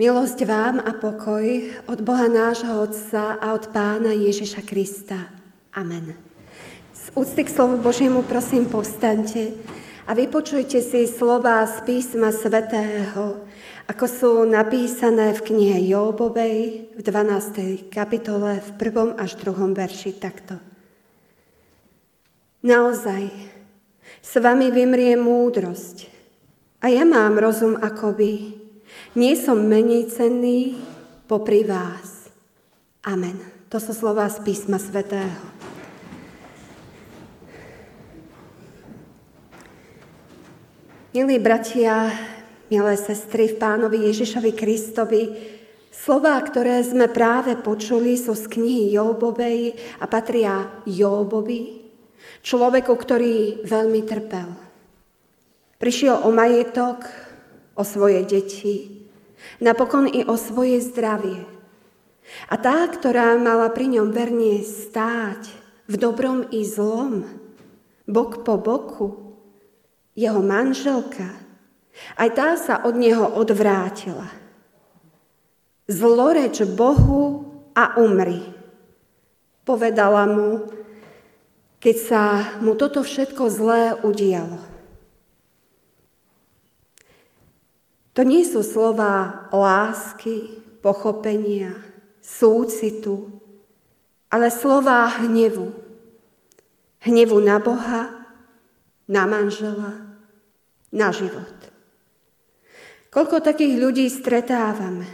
Milosť vám a pokoj od Boha nášho Otca a od Pána Ježiša Krista. Amen. Z úcty k slovu Božiemu prosím povstaňte a vypočujte si slova z písma svätého, ako sú napísané v knihe Jóbovej v 12. kapitole v 1. až 2. verši takto. Naozaj, s vami vymrie múdrosť a ja mám rozum ako vy, nie som menej cenný popri vás. Amen. To sú slova z písma svätého. Milí bratia, milé sestry v pánovi Ježišovi Kristovi, Slová, ktoré sme práve počuli, sú z knihy Jóbovej a patria Jóbovi, človeku, ktorý veľmi trpel. Prišiel o majetok, o svoje deti, napokon i o svoje zdravie. A tá, ktorá mala pri ňom verne stáť v dobrom i zlom, bok po boku, jeho manželka, aj tá sa od neho odvrátila. Zloreč Bohu a umri. Povedala mu, keď sa mu toto všetko zlé udialo. To nie sú slova lásky, pochopenia, súcitu, ale slova hnevu. Hnevu na Boha, na manžela, na život. Koľko takých ľudí stretávame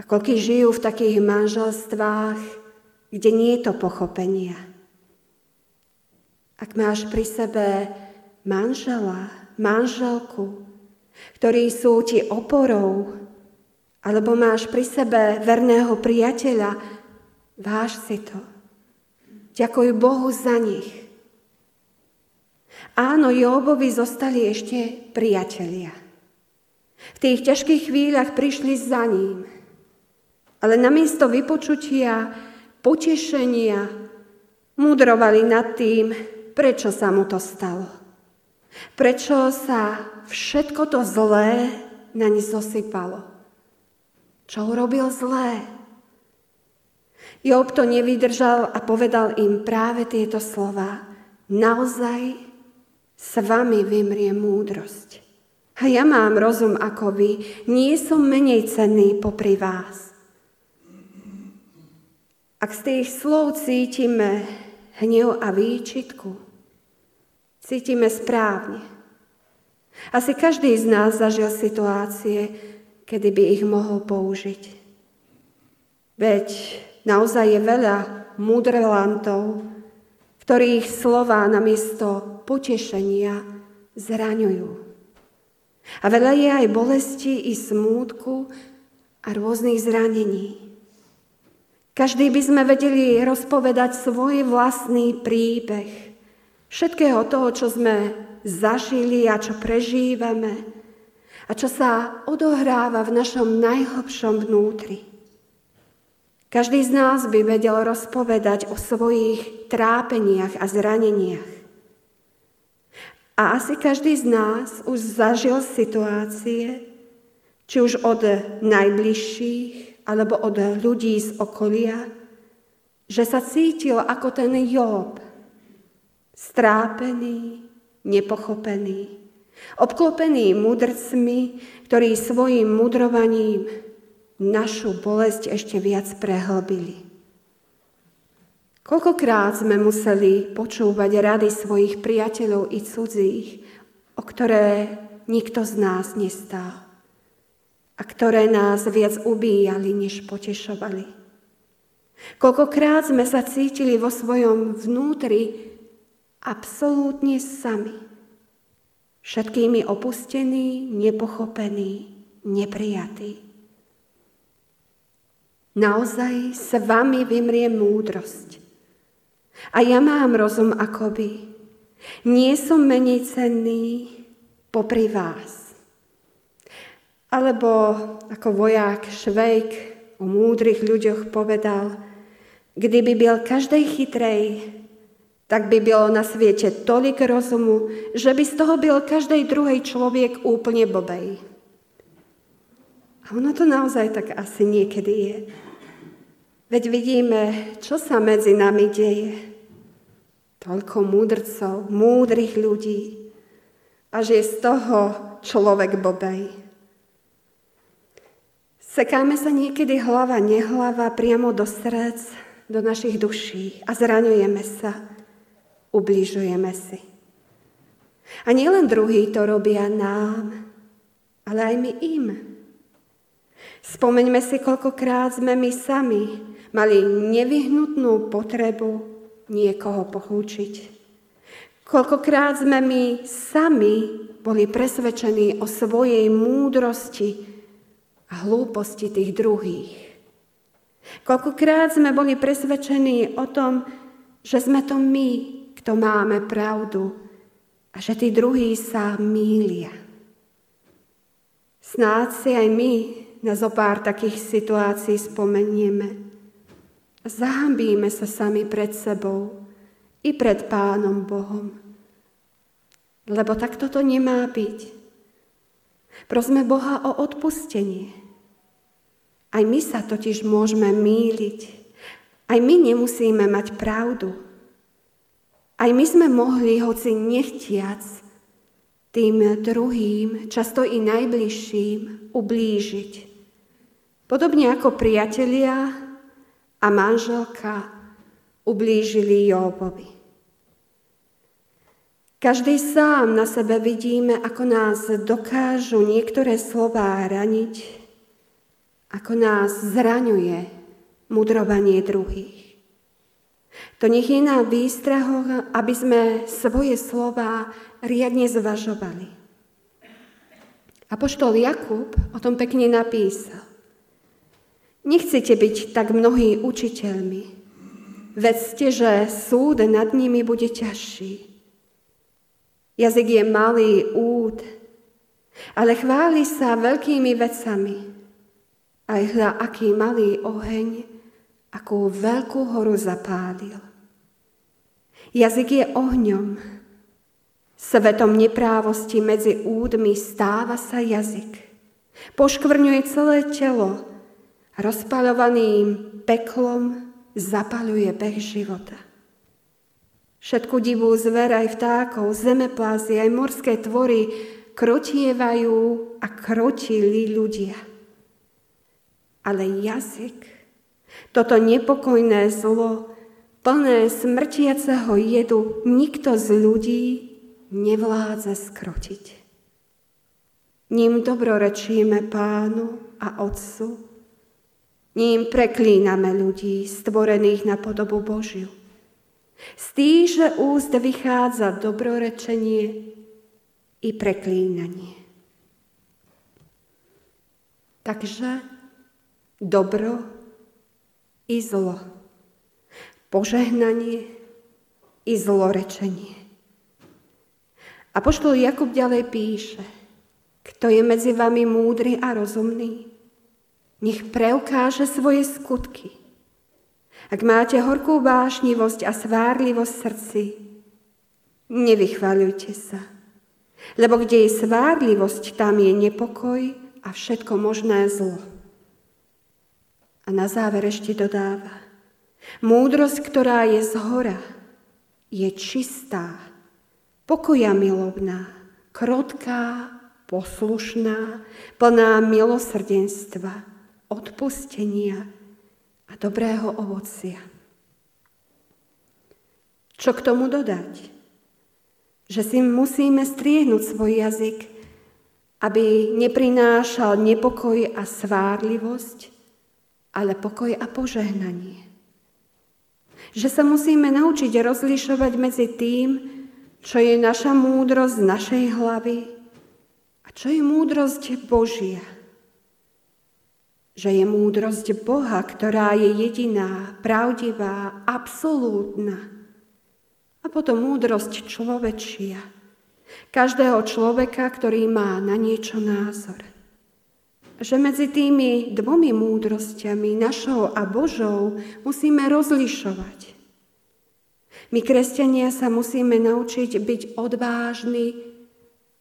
a koľko žijú v takých manželstvách, kde nie je to pochopenia. Ak máš pri sebe manžela, manželku, ktorí sú ti oporou, alebo máš pri sebe verného priateľa, váž si to. Ďakuj Bohu za nich. Áno, Jóbovi zostali ešte priatelia. V tých ťažkých chvíľach prišli za ním. Ale namiesto vypočutia, potešenia, mudrovali nad tým, prečo sa mu to stalo. Prečo sa všetko to zlé na ne zosypalo? Čo urobil zlé? Job to nevydržal a povedal im práve tieto slova. Naozaj s vami vymrie múdrosť. A ja mám rozum ako vy, nie som menej cenný popri vás. Ak z tých slov cítime hnev a výčitku, cítime správne. Asi každý z nás zažil situácie, kedy by ich mohol použiť. Veď naozaj je veľa múdrelantov, ktorých slová namiesto potešenia zraňujú. A veľa je aj bolesti i smútku a rôznych zranení. Každý by sme vedeli rozpovedať svoj vlastný príbeh – Všetkého toho, čo sme zažili a čo prežívame a čo sa odohráva v našom najhlbšom vnútri. Každý z nás by vedel rozpovedať o svojich trápeniach a zraneniach. A asi každý z nás už zažil situácie, či už od najbližších alebo od ľudí z okolia, že sa cítil ako ten Job, strápený, nepochopený, obklopený mudrcmi, ktorí svojim mudrovaním našu bolesť ešte viac prehlbili. Koľkokrát sme museli počúvať rady svojich priateľov i cudzích, o ktoré nikto z nás nestál a ktoré nás viac ubíjali, než potešovali. Koľkokrát sme sa cítili vo svojom vnútri absolútne sami. Všetkými opustení, nepochopení, neprijatí. Naozaj s vami vymrie múdrosť. A ja mám rozum ako vy. Nie som menej cenný popri vás. Alebo ako vojak Švejk o múdrych ľuďoch povedal, kdyby byl každej chytrej, tak by bylo na svete tolik rozumu, že by z toho byl každý druhý človek úplne bobej. A ono to naozaj tak asi niekedy je. Veď vidíme, čo sa medzi nami deje. Toľko múdrcov, múdrych ľudí. A že je z toho človek bobej. Sekáme sa niekedy hlava, nehlava priamo do srdc, do našich duší a zraňujeme sa, ubližujeme si. A nielen druhí to robia nám, ale aj my im. Spomeňme si, koľkokrát sme my sami mali nevyhnutnú potrebu niekoho pochúčiť. Koľkokrát sme my sami boli presvedčení o svojej múdrosti a hlúposti tých druhých. Koľkokrát sme boli presvedčení o tom, že sme to my, kto máme pravdu a že tí druhí sa mília. Snáď si aj my na zo pár takých situácií spomenieme. Zahambíme sa sami pred sebou i pred Pánom Bohom. Lebo takto to nemá byť. Prosme Boha o odpustenie. Aj my sa totiž môžeme míliť. Aj my nemusíme mať pravdu. Aj my sme mohli, hoci nechtiac, tým druhým, často i najbližším, ublížiť. Podobne ako priatelia a manželka ublížili Jóbovi. Každý sám na sebe vidíme, ako nás dokážu niektoré slová raniť, ako nás zraňuje mudrovanie druhých. To nech je na výstrahoch, aby sme svoje slova riadne zvažovali. Apoštol Jakub o tom pekne napísal. Nechcete byť tak mnohí učiteľmi. Vedzte, že súd nad nimi bude ťažší. Jazyk je malý úd, ale chváli sa veľkými vecami. Aj hľa, aký malý oheň, akú veľkú horu zapálil. Jazyk je ohňom, svetom neprávosti medzi údmi stáva sa jazyk. Poškvrňuje celé telo, rozpaľovaným peklom zapaľuje beh života. Všetku divú zver aj vtákov, zemeplázy, aj morské tvory krotievajú a krotili ľudia. Ale jazyk, toto nepokojné zlo, plné smrtiaceho jedu, nikto z ľudí nevládze skrotiť. Ním dobrorečíme pánu a otcu, ním preklíname ľudí, stvorených na podobu Božiu. Z tých, že úst vychádza dobrorečenie i preklínanie. Takže dobro i zlo. Požehnanie i zlorečenie. A poštol Jakub ďalej píše, kto je medzi vami múdry a rozumný, nech preukáže svoje skutky. Ak máte horkú vášnivosť a svárlivosť srdci, nevychváľujte sa. Lebo kde je svárlivosť, tam je nepokoj a všetko možné zlo. A na záver ešte dodáva, múdrosť, ktorá je z hora, je čistá, pokoja milovná, krotká, poslušná, plná milosrdenstva, odpustenia a dobrého ovocia. Čo k tomu dodať? Že si musíme striehnúť svoj jazyk, aby neprinášal nepokoj a svárlivosť, ale pokoj a požehnanie. Že sa musíme naučiť rozlišovať medzi tým, čo je naša múdrosť z našej hlavy a čo je múdrosť Božia že je múdrosť Boha, ktorá je jediná, pravdivá, absolútna. A potom múdrosť človečia, každého človeka, ktorý má na niečo názor. Že medzi tými dvomi múdrosťami, našou a Božou, musíme rozlišovať. My, kresťania, sa musíme naučiť byť odvážni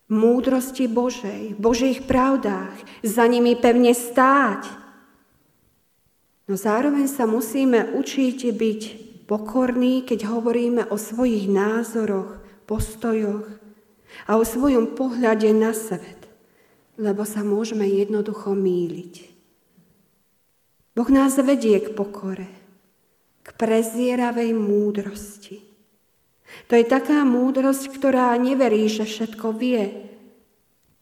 v múdrosti Božej, v Božích pravdách, za nimi pevne stáť. No zároveň sa musíme učiť byť pokorní, keď hovoríme o svojich názoroch, postojoch a o svojom pohľade na svet, lebo sa môžeme jednoducho míliť. Boh nás vedie k pokore, k prezieravej múdrosti. To je taká múdrosť, ktorá neverí, že všetko vie.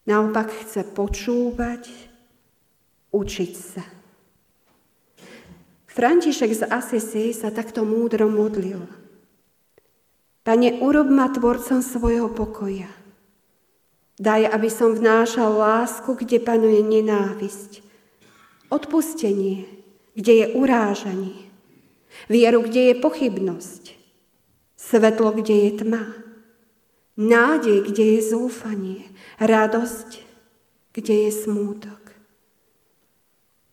Naopak chce počúvať, učiť sa. František z Asisi sa takto múdro modlil. Pane, urob ma tvorcom svojho pokoja. Daj, aby som vnášal lásku, kde panuje nenávisť. Odpustenie, kde je urážanie. Vieru, kde je pochybnosť. Svetlo, kde je tma. Nádej, kde je zúfanie. Radosť, kde je smútok.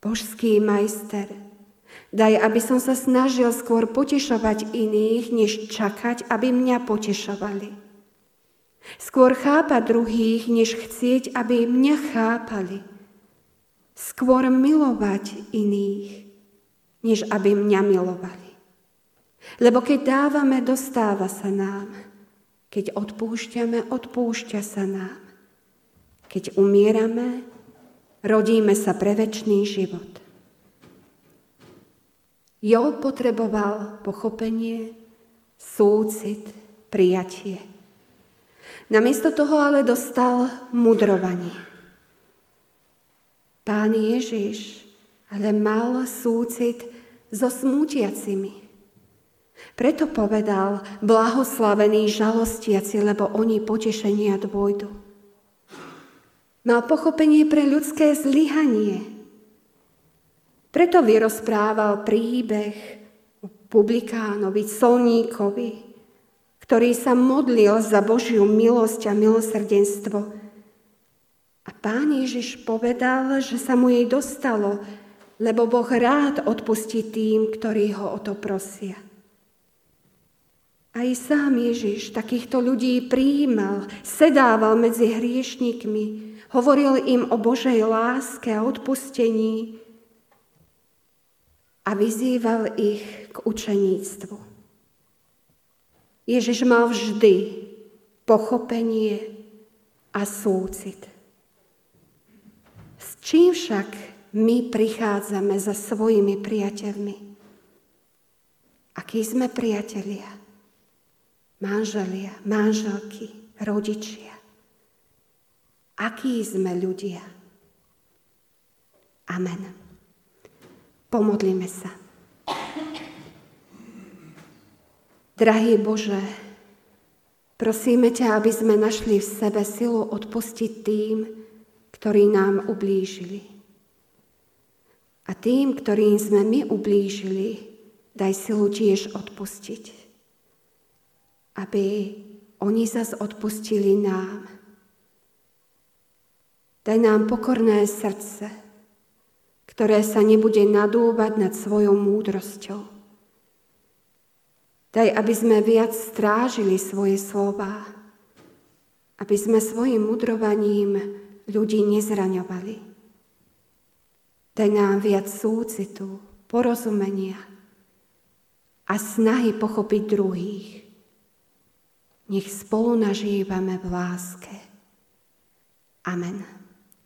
Božský majster, daj, aby som sa snažil skôr potešovať iných, než čakať, aby mňa potešovali. Skôr chápať druhých, než chcieť, aby mňa chápali. Skôr milovať iných, než aby mňa milovali. Lebo keď dávame, dostáva sa nám. Keď odpúšťame, odpúšťa sa nám. Keď umierame, rodíme sa pre väčší život. Jo potreboval pochopenie, súcit, prijatie. Namiesto toho ale dostal mudrovanie. Pán Ježiš ale mal súcit so smútiacimi. Preto povedal, blahoslavení žalostiaci, lebo oni potešenia dôjdu. Mal pochopenie pre ľudské zlyhanie. Preto vyrozprával príbeh publikánovi, solníkovi, ktorý sa modlil za Božiu milosť a milosrdenstvo. A pán Ježiš povedal, že sa mu jej dostalo, lebo Boh rád odpustí tým, ktorí ho o to prosia. Aj sám Ježiš takýchto ľudí prijímal, sedával medzi hriešnikmi, Hovoril im o Božej láske a odpustení a vyzýval ich k učeníctvu. Ježiš mal vždy pochopenie a súcit. S čím však my prichádzame za svojimi priateľmi? Akí sme priatelia? Manželia, manželky, rodičia. Akí sme ľudia? Amen. Pomodlíme sa. Drahý Bože, prosíme ťa, aby sme našli v sebe silu odpustiť tým, ktorí nám ublížili. A tým, ktorým sme my ublížili, daj silu tiež odpustiť. Aby oni zas odpustili nám Daj nám pokorné srdce, ktoré sa nebude nadúvať nad svojou múdrosťou. Daj, aby sme viac strážili svoje slova, aby sme svojim mudrovaním ľudí nezraňovali. Daj nám viac súcitu, porozumenia a snahy pochopiť druhých. Nech spolu nažívame v láske. Amen.